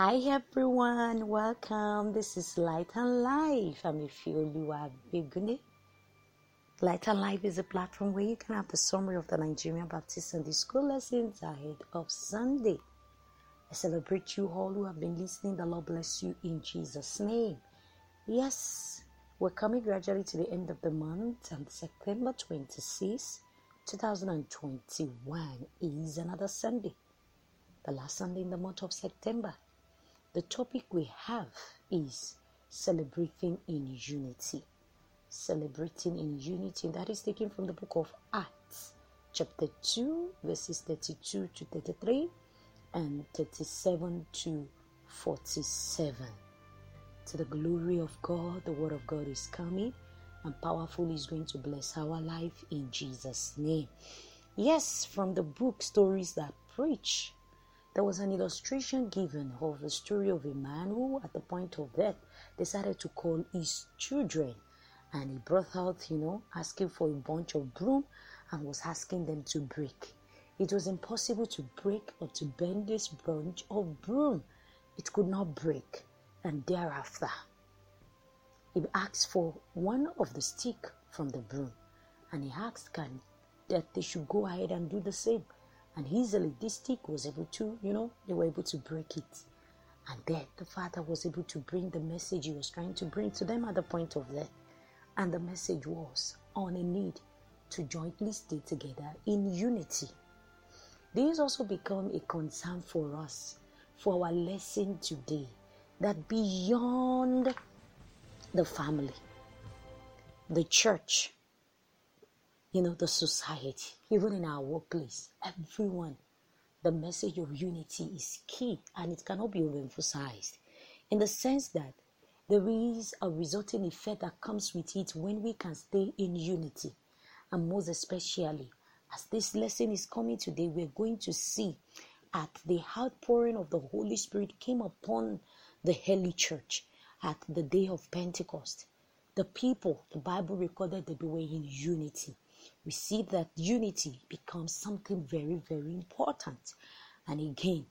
Hi everyone, welcome. This is Light and Life. I'm Ifioluwa Begune. Light and Life is a platform where you can have the summary of the Nigerian Baptist Sunday School lessons ahead of Sunday. I celebrate you all who have been listening. The Lord bless you in Jesus' name. Yes, we're coming gradually to the end of the month, and September 26, 2021 is another Sunday, the last Sunday in the month of September. The topic we have is celebrating in unity. Celebrating in unity. That is taken from the book of Acts, chapter 2, verses 32 to 33 and 37 to 47. To the glory of God, the word of God is coming and powerful is going to bless our life in Jesus' name. Yes, from the book Stories That Preach, there was an illustration given of the story of a man who, at the point of death, decided to call his children. And he brought out, you know, asking for a bunch of broom and was asking them to break. It was impossible to break or to bend this bunch of broom. It could not break. And thereafter, he asked for one of the stick from the broom. And he asked can, that they should go ahead and do the same and easily this stick was able to you know they were able to break it. And then the father was able to bring the message he was trying to bring to them at the point of death. And the message was on a need to jointly stay together in unity. This also become a concern for us for our lesson today that beyond the family the church you know, the society, even in our workplace, everyone, the message of unity is key and it cannot be overemphasized in the sense that there is a resulting effect that comes with it when we can stay in unity. And most especially, as this lesson is coming today, we're going to see at the outpouring of the Holy Spirit came upon the early church at the day of Pentecost. The people, the Bible recorded that they were in unity we see that unity becomes something very, very important. And again,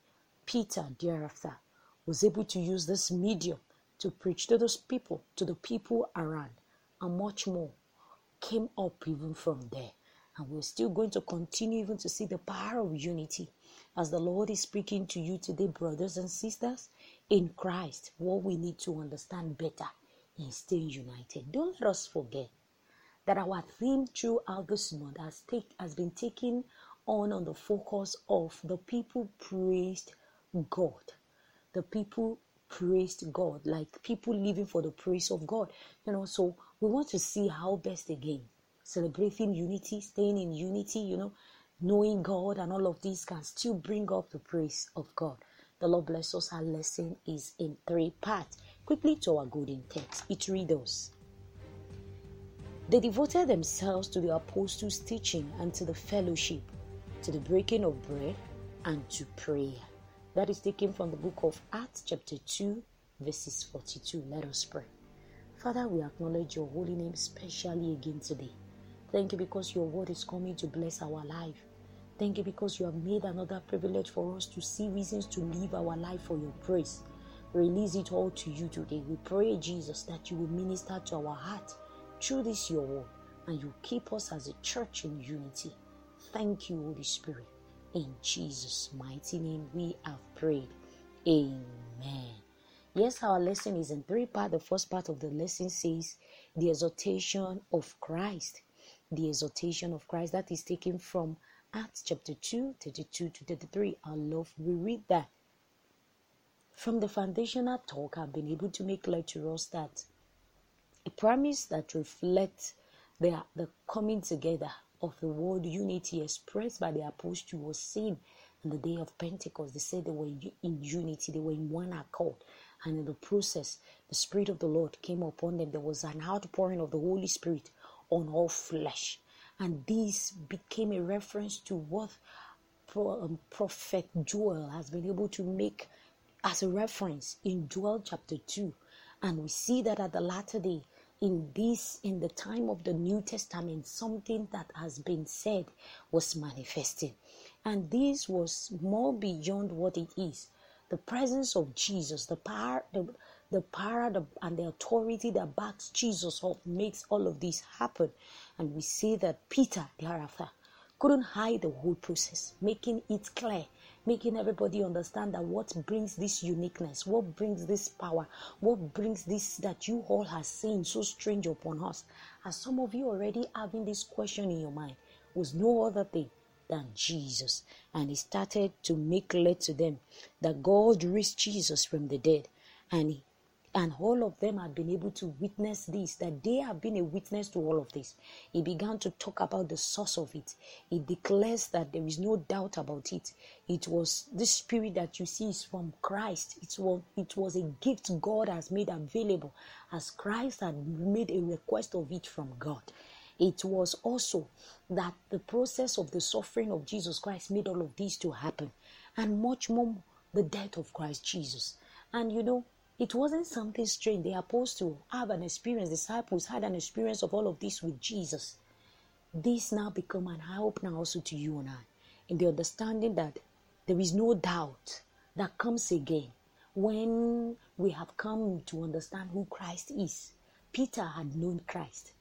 Peter thereafter was able to use this medium to preach to those people, to the people around, and much more came up even from there. And we're still going to continue even to see the power of unity as the Lord is speaking to you today, brothers and sisters, in Christ. What we need to understand better is staying united. Don't let us forget that our theme throughout this month has take has been taken on on the focus of the people praised God. The people praised God, like people living for the praise of God. You know, so we want to see how best again celebrating unity, staying in unity, you know, knowing God and all of these can still bring up the praise of God. The Lord bless us. Our lesson is in three parts. Quickly to our golden text. It reads they devoted themselves to the apostles' teaching and to the fellowship, to the breaking of bread, and to prayer. That is taken from the book of Acts, chapter 2, verses 42. Let us pray. Father, we acknowledge your holy name specially again today. Thank you because your word is coming to bless our life. Thank you because you have made another privilege for us to see reasons to live our life for your praise. Release it all to you today. We pray, Jesus, that you will minister to our heart through this your word and you keep us as a church in unity. Thank you, Holy Spirit. In Jesus' mighty name we have prayed. Amen. Yes, our lesson is in three parts. The first part of the lesson says the exhortation of Christ. The exhortation of Christ that is taken from Acts chapter 2, 32 to 33. I love we read that. From the foundational talk, I've been able to make clear to us that a promise that reflects the, the coming together of the word unity expressed by the apostle was seen in the day of Pentecost. They said they were in unity, they were in one accord. And in the process, the Spirit of the Lord came upon them. There was an outpouring of the Holy Spirit on all flesh. And this became a reference to what um, Prophet Joel has been able to make as a reference in Joel chapter 2. And we see that at the latter day, in this in the time of the new testament something that has been said was manifesting and this was more beyond what it is the presence of Jesus, the power, the, the power the, and the authority that backs Jesus up makes all of this happen. And we see that Peter thereafter couldn't hide the whole process, making it clear, making everybody understand that what brings this uniqueness, what brings this power, what brings this that you all have seen so strange upon us. As some of you already having this question in your mind, was no other thing than Jesus. And he started to make clear to them that God raised Jesus from the dead. And and all of them have been able to witness this, that they have been a witness to all of this. He began to talk about the source of it. He declares that there is no doubt about it. It was this spirit that you see is from Christ. It was, it was a gift God has made available as Christ had made a request of it from God. It was also that the process of the suffering of Jesus Christ made all of this to happen, and much more the death of Christ Jesus. And you know, it wasn't something strange. The apostles have an experience, disciples had an experience of all of this with Jesus. This now become an eye opener also to you and I, in the understanding that there is no doubt that comes again when we have come to understand who Christ is. Peter had known Christ.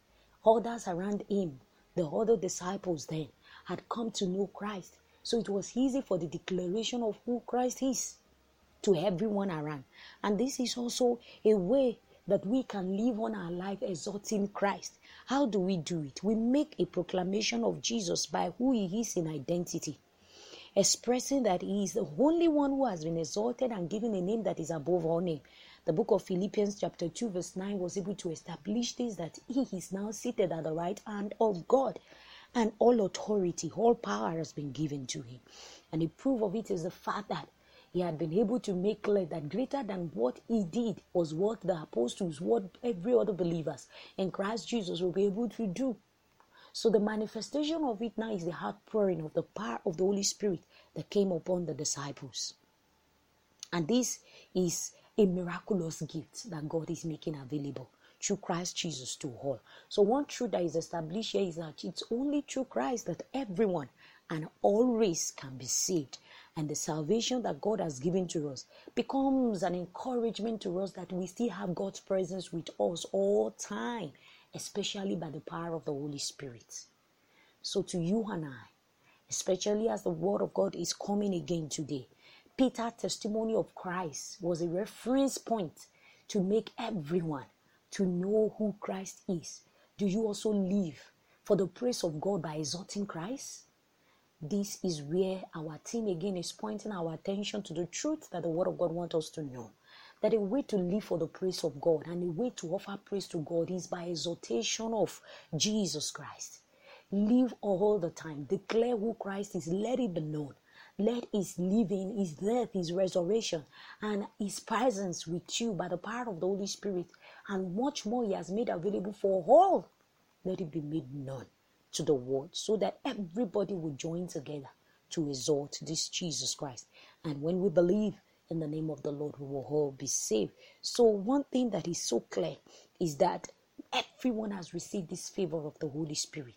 Others around him, the other disciples then, had come to know Christ. So it was easy for the declaration of who Christ is to everyone around. And this is also a way that we can live on our life exalting Christ. How do we do it? We make a proclamation of Jesus by who he is in identity, expressing that he is the only one who has been exalted and given a name that is above all name. The book of Philippians, chapter 2, verse 9, was able to establish this that he is now seated at the right hand of God, and all authority, all power has been given to him. And the proof of it is the fact that he had been able to make clear that greater than what he did was what the apostles, what every other believers in Christ Jesus will be able to do. So the manifestation of it now is the outpouring of the power of the Holy Spirit that came upon the disciples. And this is a miraculous gift that God is making available through Christ Jesus to all. So one truth that is established here is that it's only through Christ that everyone and all race can be saved and the salvation that God has given to us becomes an encouragement to us that we still have God's presence with us all time, especially by the power of the Holy Spirit. So to you and I, especially as the word of God is coming again today, Peter's testimony of Christ was a reference point to make everyone to know who Christ is. Do you also live for the praise of God by exalting Christ? This is where our team again is pointing our attention to the truth that the Word of God wants us to know. That a way to live for the praise of God and a way to offer praise to God is by exaltation of Jesus Christ. Live all the time. Declare who Christ is. Let it be known. Let his living, his death, his resurrection, and his presence with you by the power of the Holy Spirit, and much more he has made available for all. Let it be made known to the world so that everybody will join together to exalt this Jesus Christ. And when we believe in the name of the Lord, we will all be saved. So, one thing that is so clear is that everyone has received this favor of the Holy Spirit,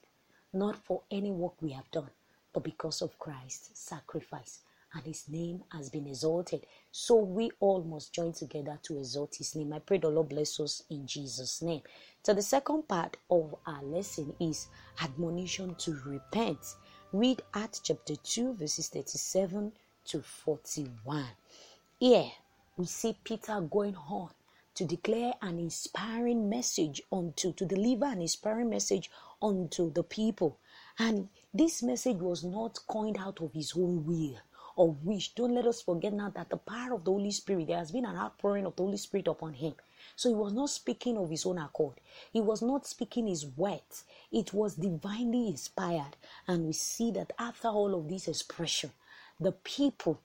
not for any work we have done, but because of Christ's sacrifice. And his name has been exalted. So we all must join together to exalt his name. I pray the Lord bless us in Jesus' name. So the second part of our lesson is admonition to repent. Read Acts chapter 2, verses 37 to 41. Here we see Peter going on to declare an inspiring message unto to deliver an inspiring message unto the people. And this message was not coined out of his own will or wish. Don't let us forget now that the power of the Holy Spirit, there has been an outpouring of the Holy Spirit upon him. So he was not speaking of his own accord. He was not speaking his words. It was divinely inspired. And we see that after all of this expression, the people,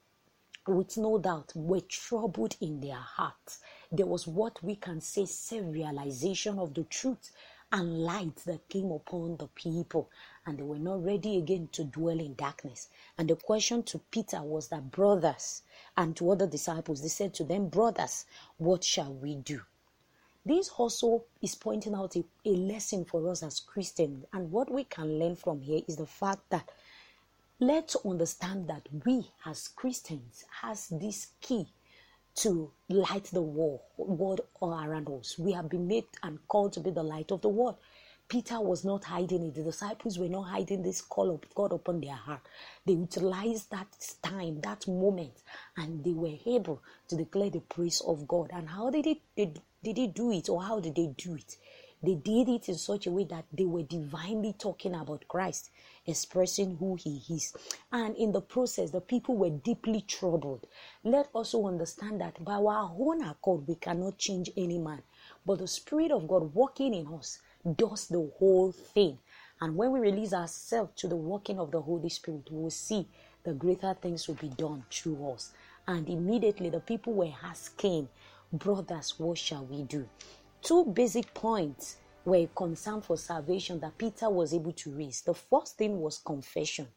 with no doubt, were troubled in their hearts. There was what we can say self realization of the truth and light that came upon the people, and they were not ready again to dwell in darkness. And the question to Peter was that, brothers, and to other disciples, they said to them, Brothers, what shall we do? This also is pointing out a, a lesson for us as Christians. And what we can learn from here is the fact that let's understand that we as Christians has this key to light the world, all around us. We have been made and called to be the light of the world. Peter was not hiding it. The disciples were not hiding this call of God upon their heart. They utilized that time, that moment, and they were able to declare the praise of God. And how did it did, did they do it, or how did they do it? They did it in such a way that they were divinely talking about Christ, expressing who He is. And in the process, the people were deeply troubled. Let us also understand that by our own accord, we cannot change any man, but the Spirit of God working in us does the whole thing. And when we release ourselves to the working of the Holy Spirit, we will see the greater things will be done through us. And immediately the people were asking, Brothers, what shall we do? Two basic points were concerned for salvation that Peter was able to raise. The first thing was confession.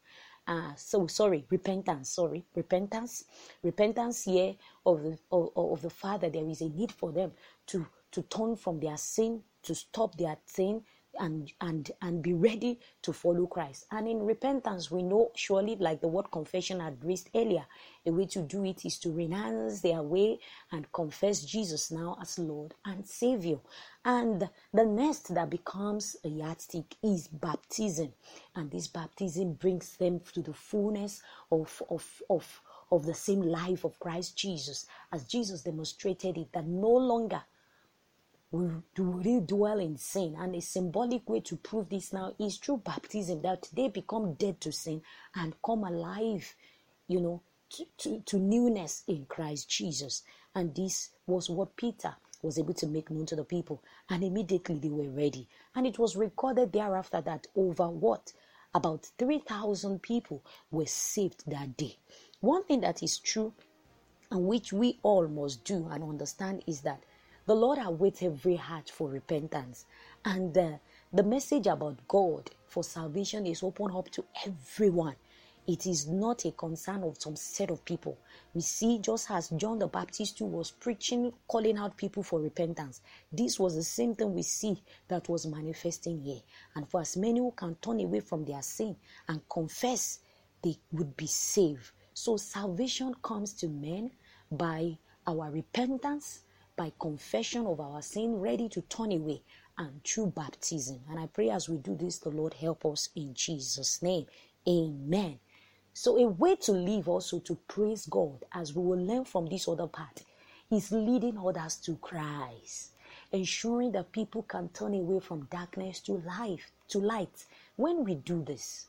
Uh, so sorry, repentance. Sorry, repentance. Repentance here of the of, of the fact that there is a need for them to to turn from their sin to stop their sin and and and be ready to follow Christ. And in repentance, we know surely, like the word confession addressed earlier, the way to do it is to renounce their way and confess Jesus now as Lord and Savior. And the next that becomes a yardstick is baptism, and this baptism brings them to the fullness of of of of the same life of Christ Jesus, as Jesus demonstrated it that no longer we do dwell in sin. And a symbolic way to prove this now is through baptism that they become dead to sin and come alive, you know, to, to, to newness in Christ Jesus. And this was what Peter was able to make known to the people. And immediately they were ready. And it was recorded thereafter that over what? About 3,000 people were saved that day. One thing that is true and which we all must do and understand is that the Lord awaits every heart for repentance. And uh, the message about God for salvation is open up to everyone. It is not a concern of some set of people. We see, just as John the Baptist was preaching, calling out people for repentance, this was the same thing we see that was manifesting here. And for as many who can turn away from their sin and confess, they would be saved. So salvation comes to men by our repentance by confession of our sin, ready to turn away, and through baptism. And I pray as we do this, the Lord help us in Jesus' name. Amen. So, a way to live also to praise God, as we will learn from this other part, is leading others to Christ, ensuring that people can turn away from darkness to life, to light. When we do this,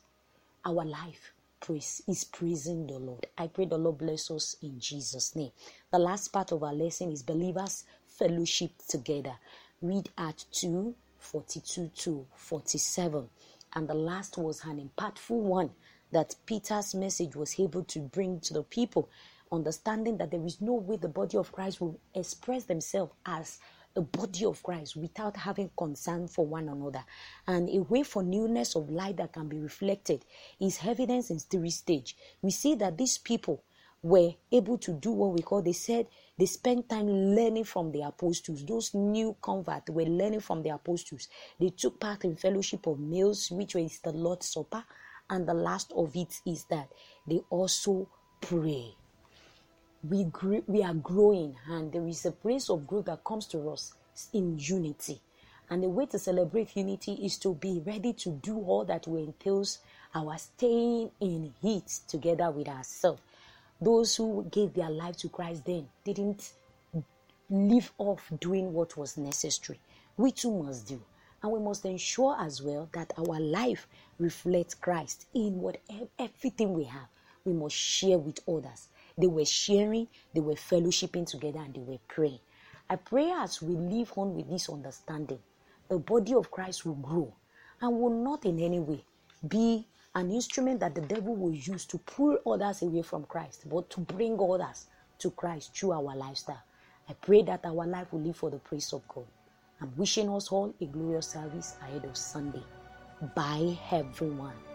our life praise is praising the Lord. I pray the Lord bless us in Jesus' name. The last part of our lesson is believers fellowship together. Read Acts 2 42 to 47. And the last was an impactful one that Peter's message was able to bring to the people, understanding that there is no way the body of Christ will express themselves as the body of Christ without having concern for one another. And a way for newness of light that can be reflected is evidence in three stage. We see that these people were able to do what we call, they said they spent time learning from the apostles. Those new converts were learning from the apostles. They took part in fellowship of meals, which was the Lord's Supper. And the last of it is that they also pray we we are growing and there is a place of growth that comes to us in unity. And the way to celebrate unity is to be ready to do all that we entails our staying in heat together with ourselves. Those who gave their life to christ then didn't leave off doing what was necessary. We too must do. And we must ensure as well that our life reflects christ in whatever everything we have. We must share with others they were sharing, they were fellowshipping together, and they were praying. I pray as we live on with this understanding, the body of Christ will grow and will not in any way be an instrument that the devil will use to pull others away from Christ, but to bring others to Christ through our lifestyle. I pray that our life will live for the praise of God. I'm wishing us all a glorious service ahead of Sunday. Bye, everyone.